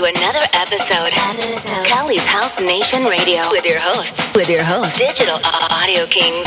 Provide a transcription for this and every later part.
to another episode. Of Cali's House Nation Radio with your hosts, with your host, Digital Audio Kings.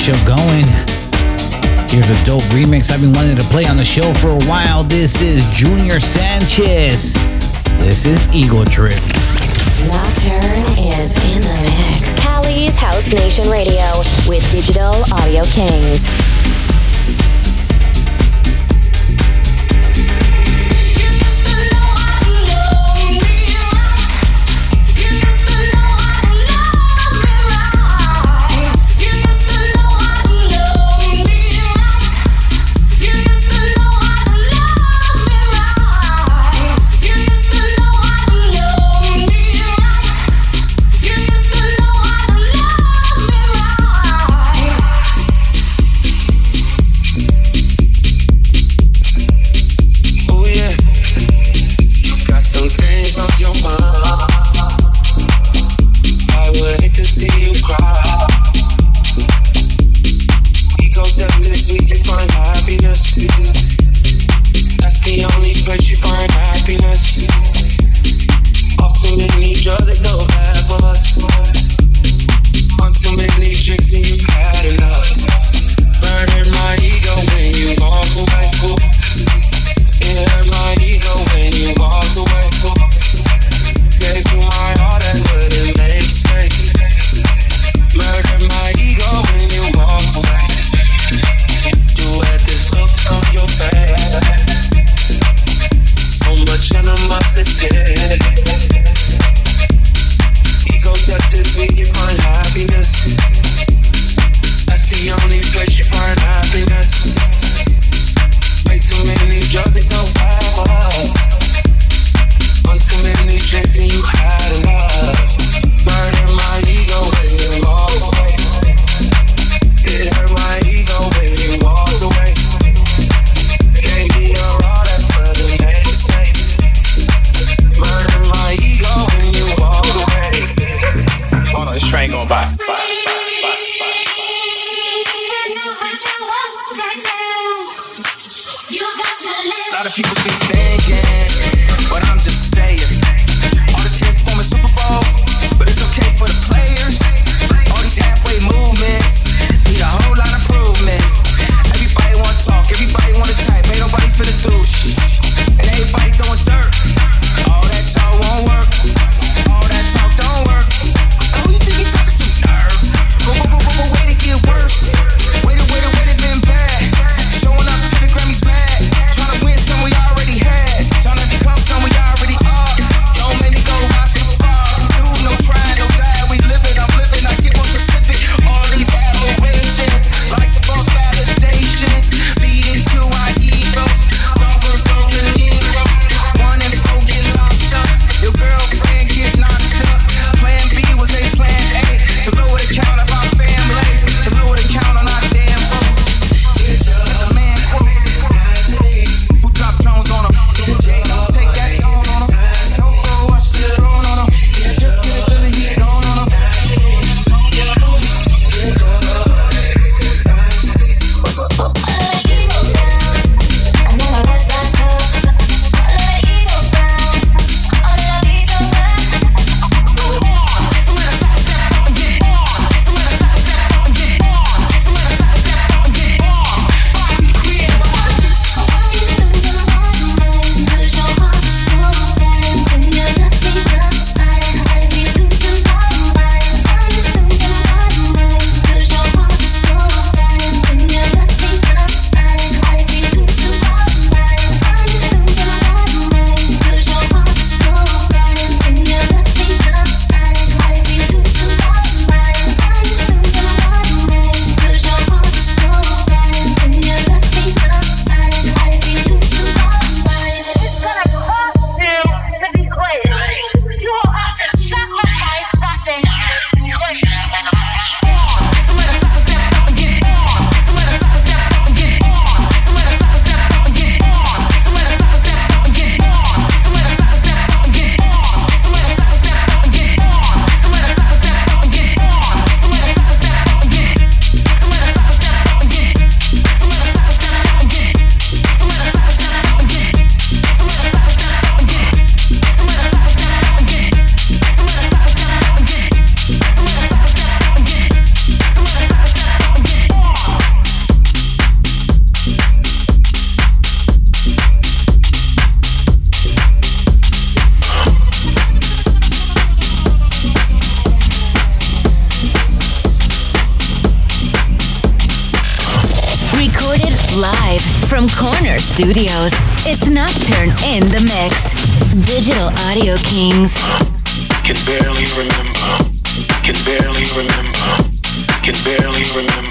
Show going. Here's a dope remix I've been wanting to play on the show for a while. This is Junior Sanchez. This is Eagle Trip. Nocturne is in the mix. Cali's House Nation Radio with Digital Audio Kings. Studios. It's Nocturne in the mix. Digital Audio Kings. Can barely remember. Can barely remember. Can barely remember.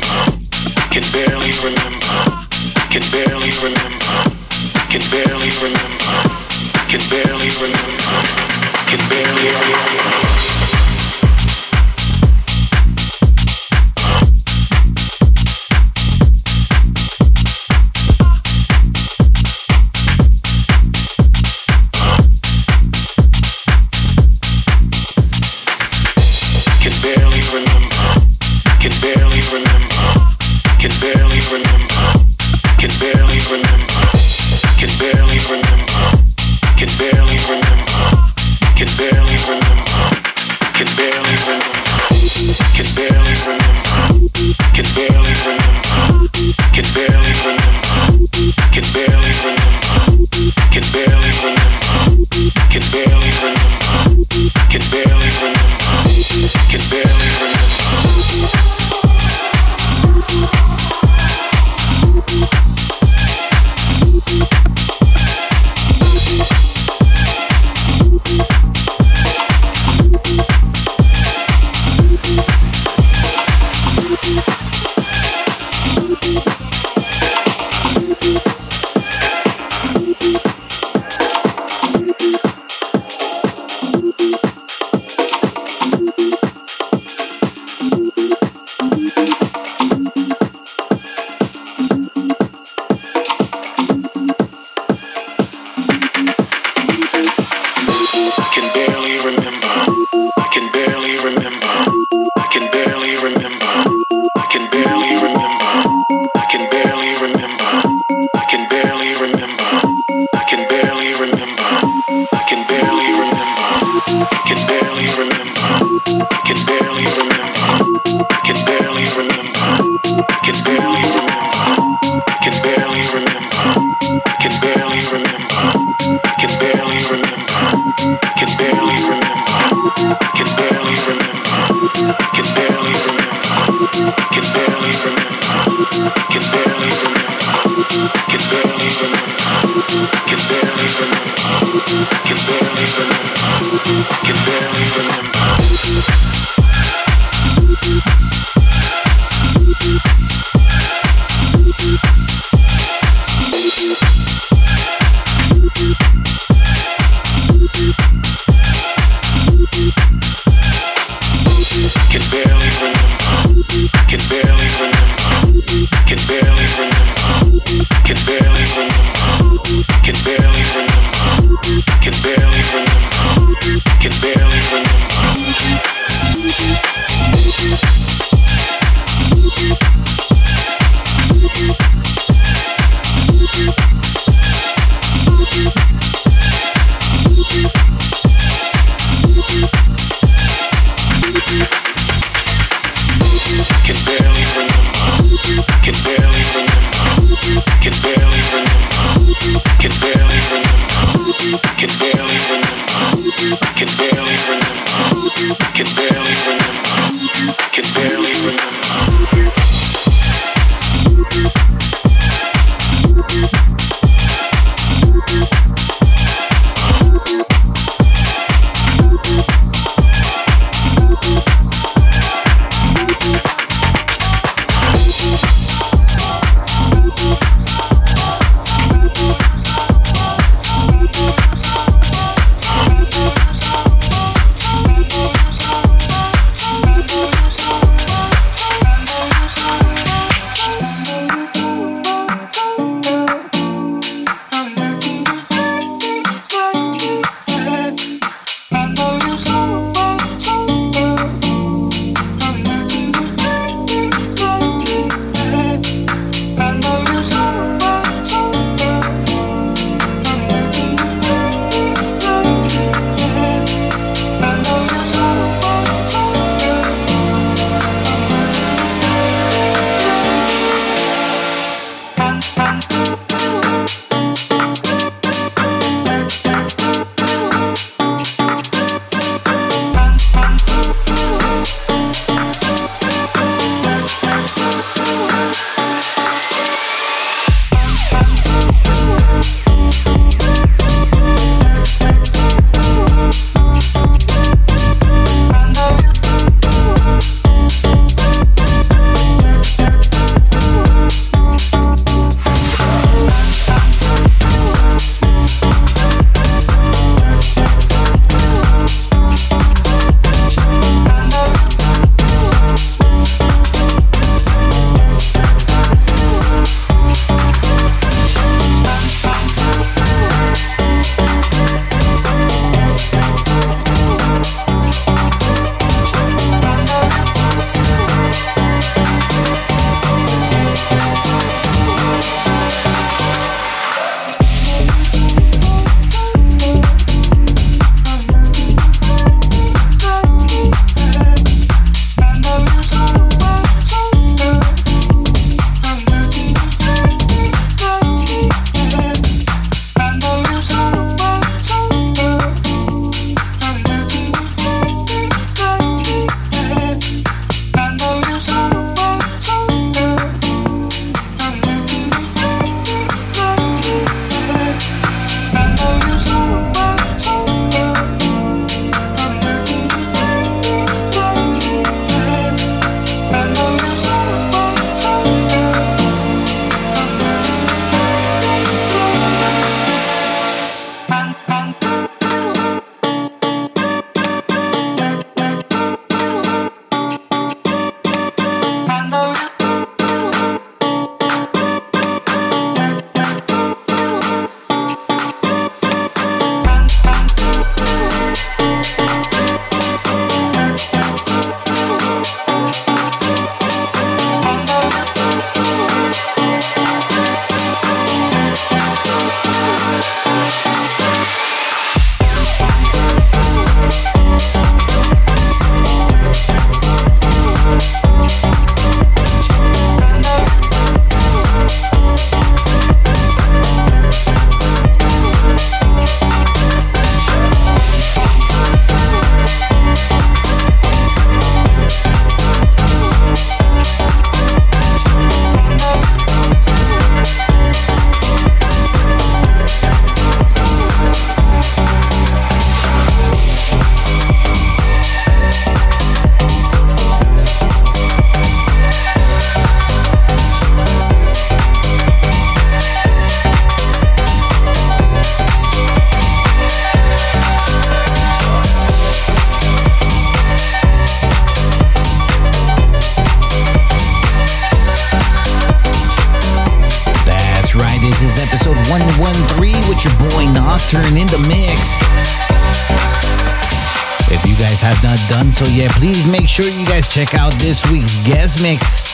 This week's guest mix.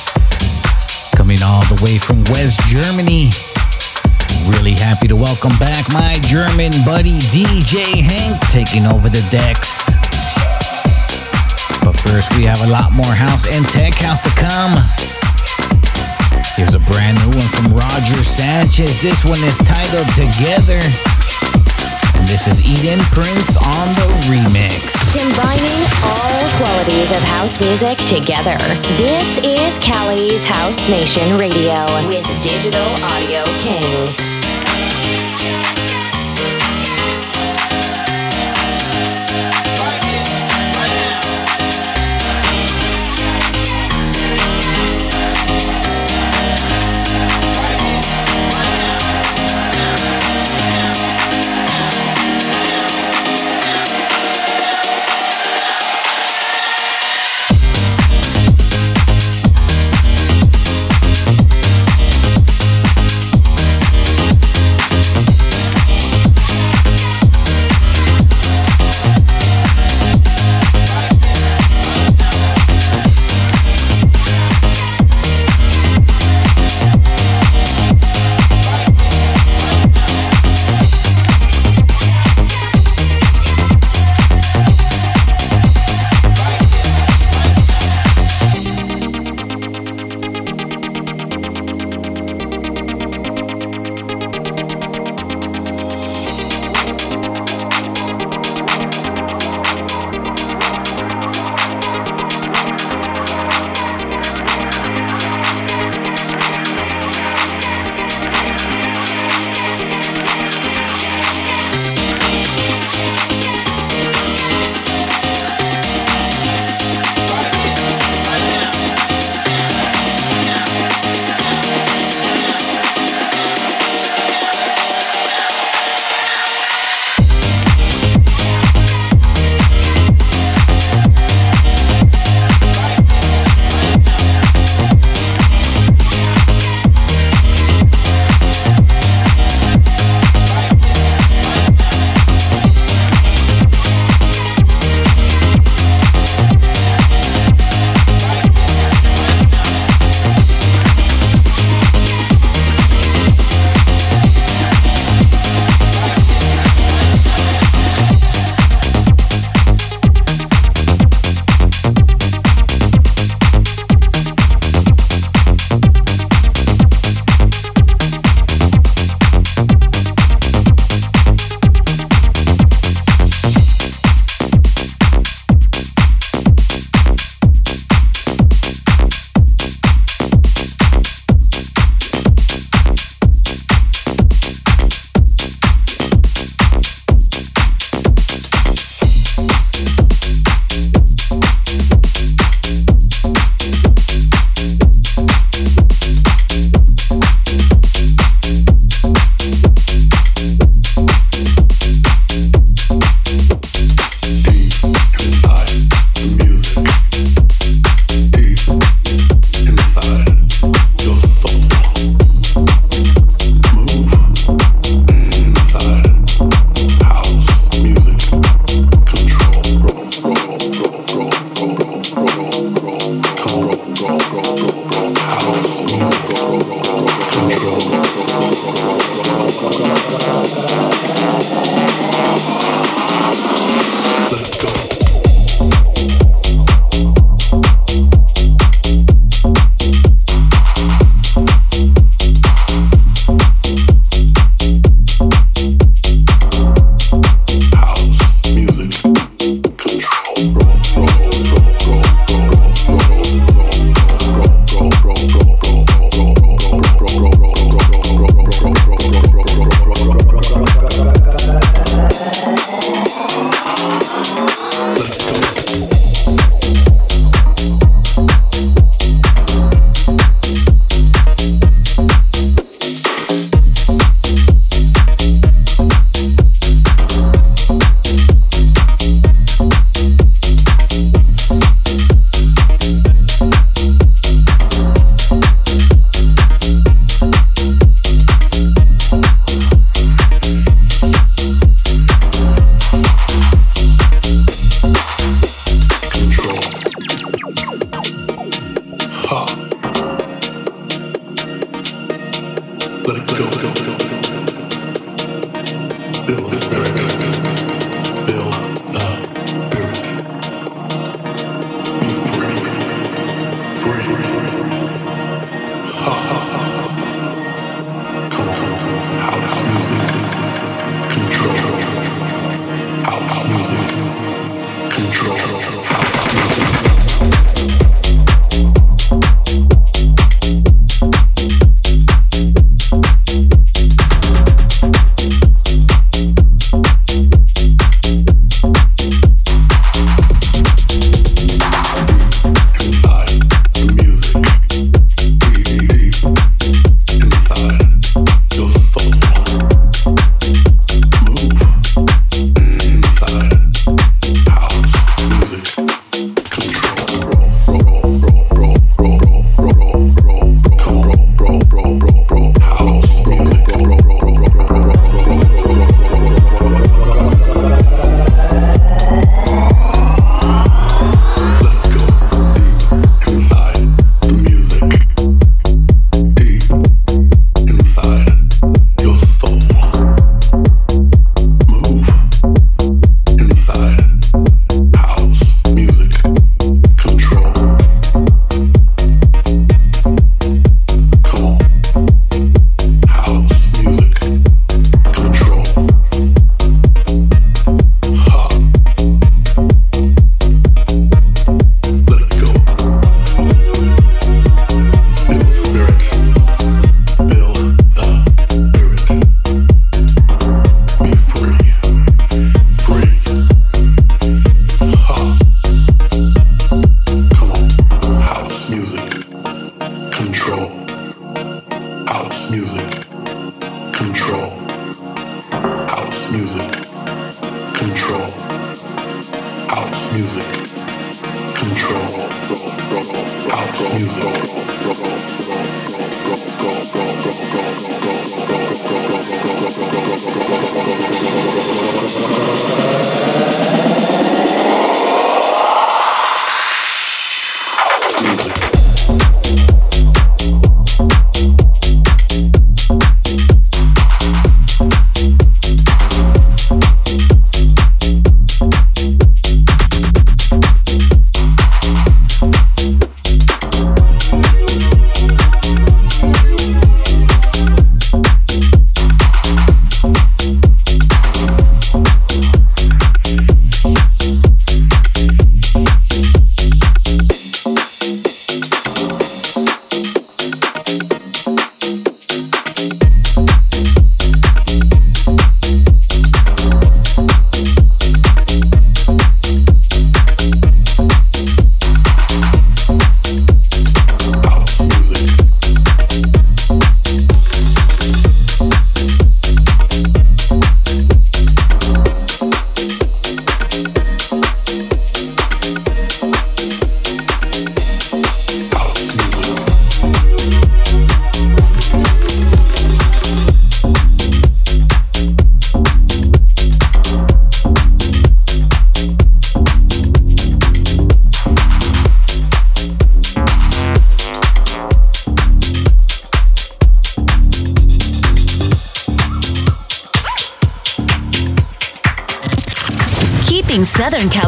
Coming all the way from West Germany. Really happy to welcome back my German buddy DJ Hank taking over the decks. But first, we have a lot more house and tech house to come. Here's a brand new one from Roger Sanchez. This one is titled Together. This is Eden Prince on the remix. Combining all qualities of house music together. This is Cali's House Nation Radio with Digital Audio Kings.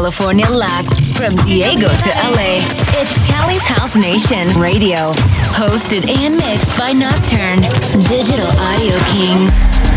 California locked from Diego to LA. It's Cali's House Nation Radio, hosted and mixed by Nocturne, Digital Audio Kings.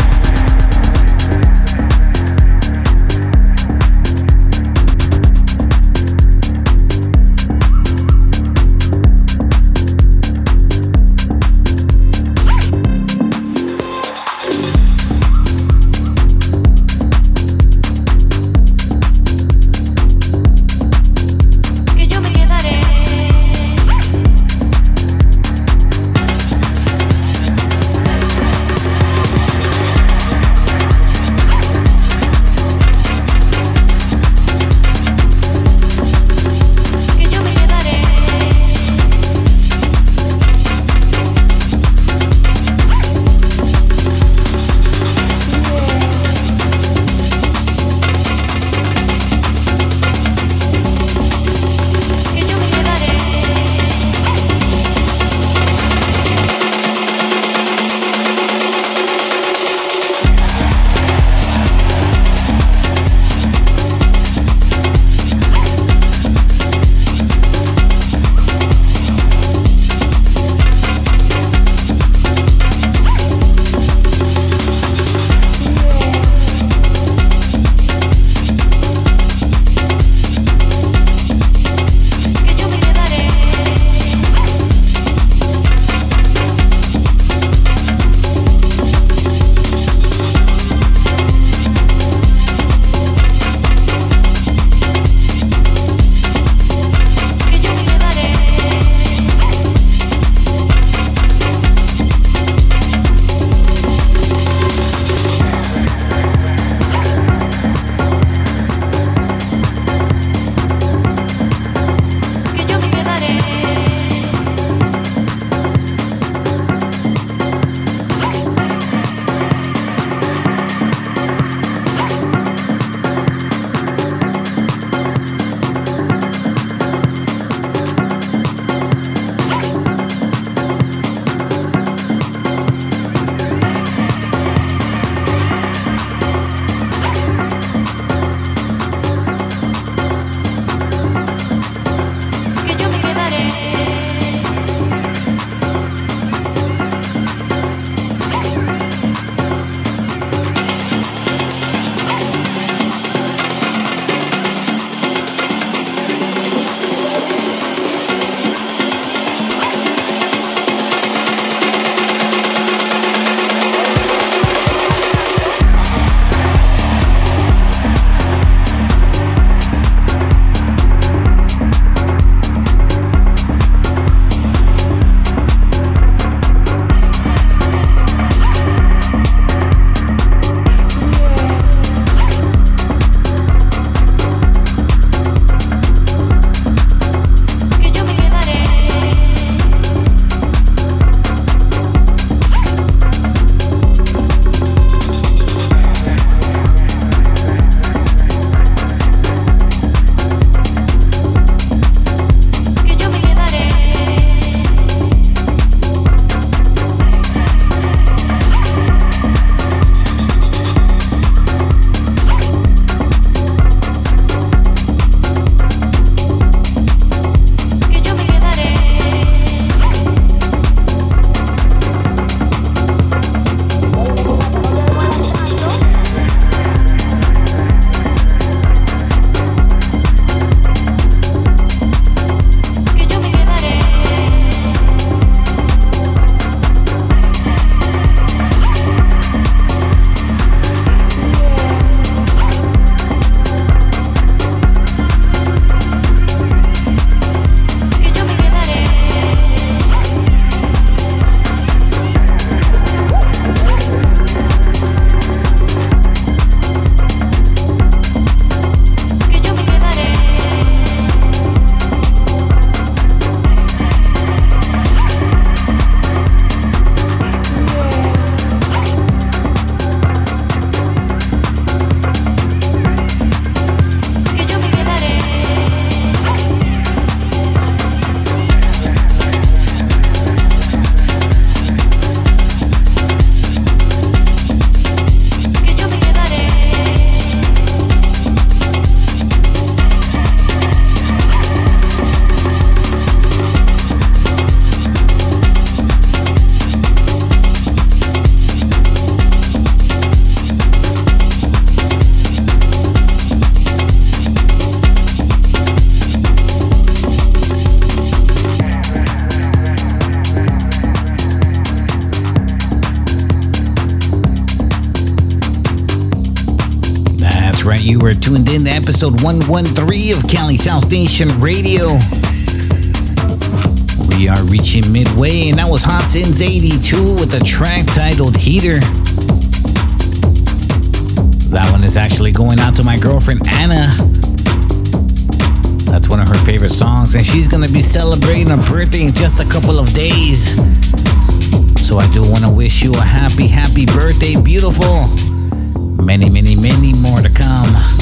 Episode 113 of Cali's House Nation Radio. We are reaching midway, and that was Hot Since 82 with a track titled Heater. That one is actually going out to my girlfriend Anna. That's one of her favorite songs, and she's gonna be celebrating her birthday in just a couple of days. So I do want to wish you a happy, happy birthday, beautiful. Many, many, many more to come.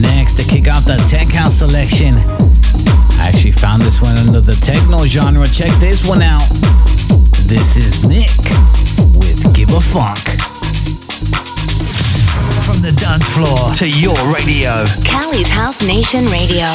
Next to kick off the Tech House selection. I actually found this one under the techno genre. Check this one out. This is NIKK with Give a Funk. From the dance floor to your radio. Cali's House Nation Radio.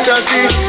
ecstasy.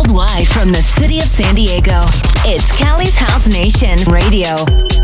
worldwide from the city of San Diego. It's Cali's House Nation Radio.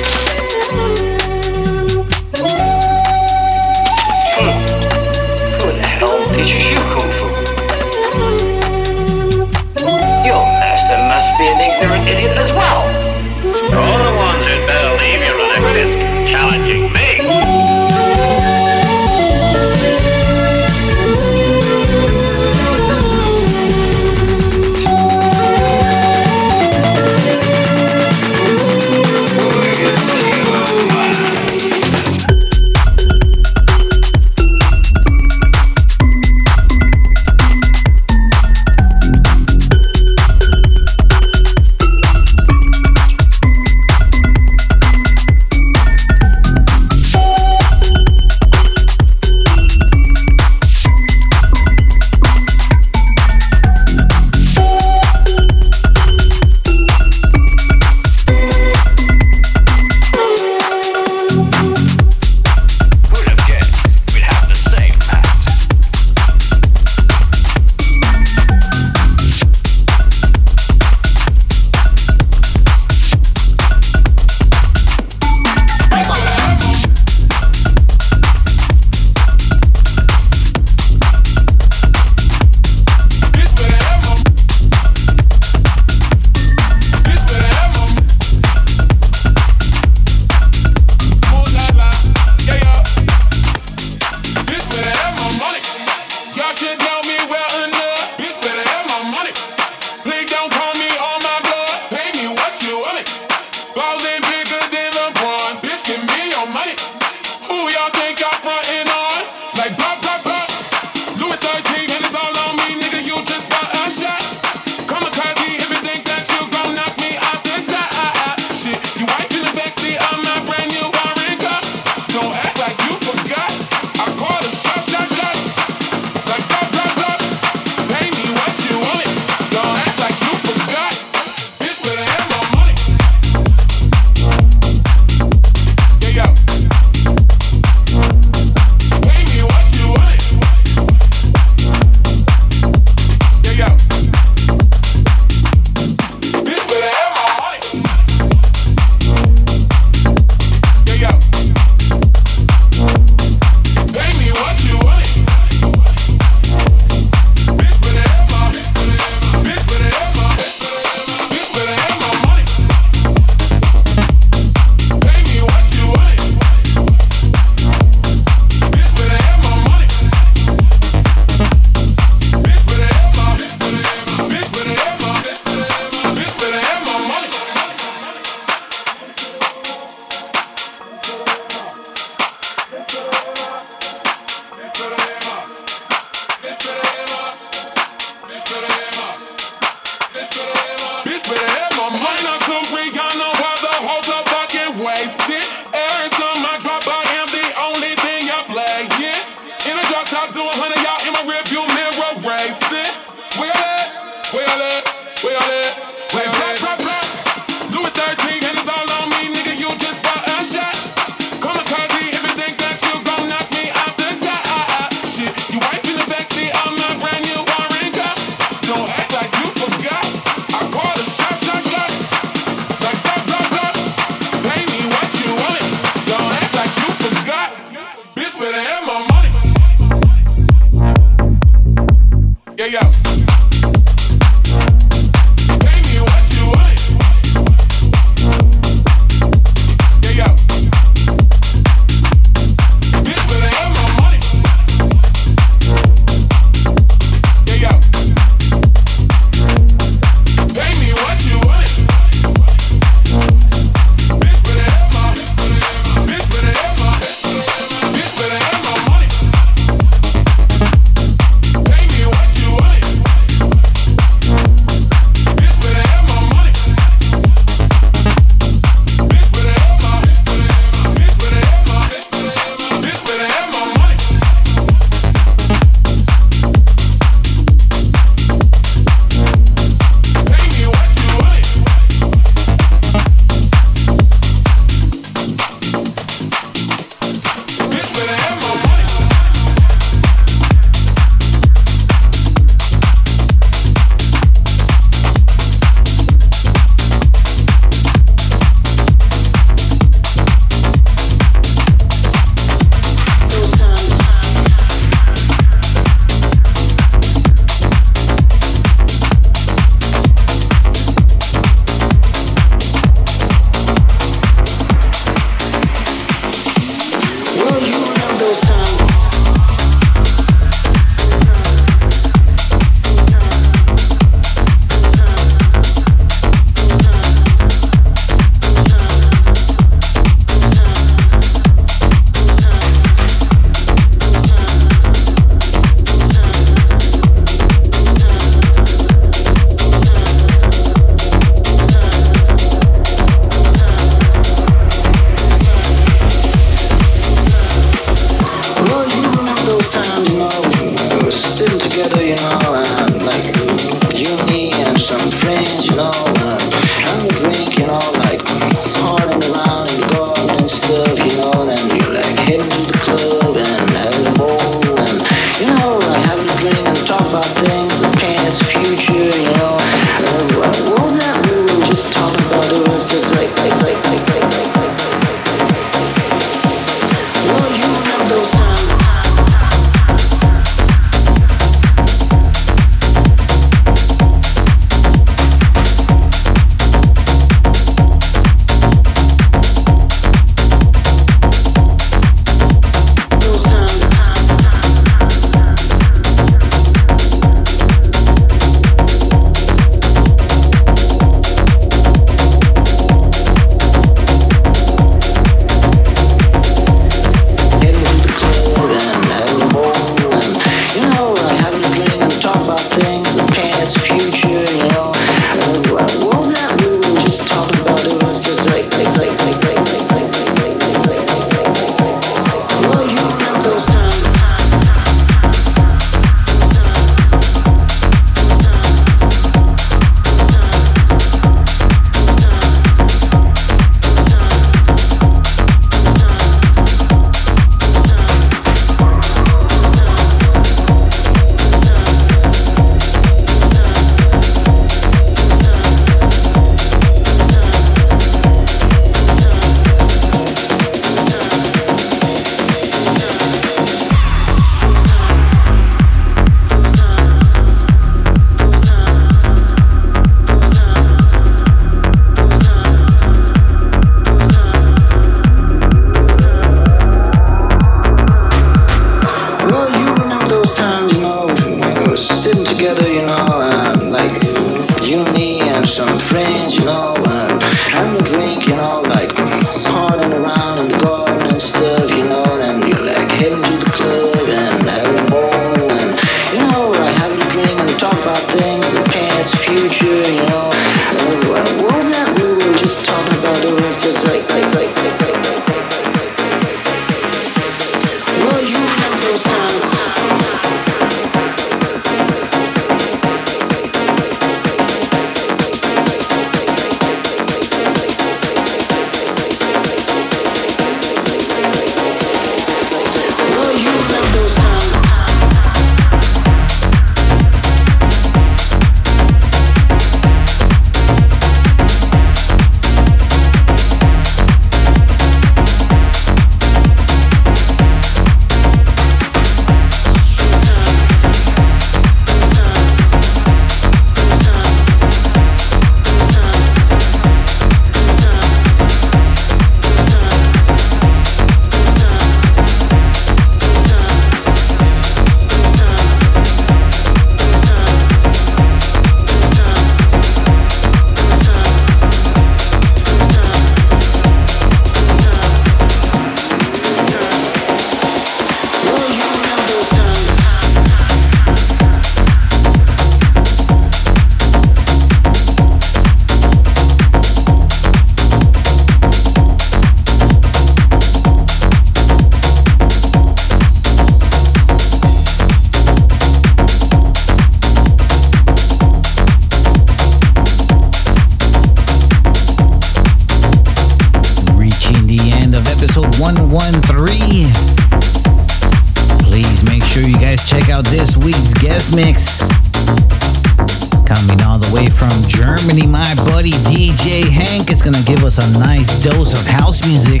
Us a nice dose of house music.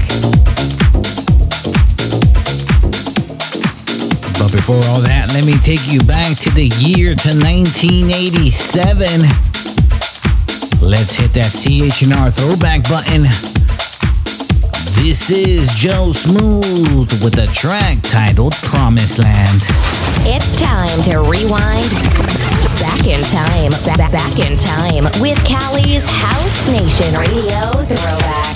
But before all that, let me take you back to the year to 1987. Let's hit that CHNR throwback button. This is Joe Smooth with a track titled Promised Land. It's time to rewind in time, back, back in time with Cali's House Nation Radio Throwback.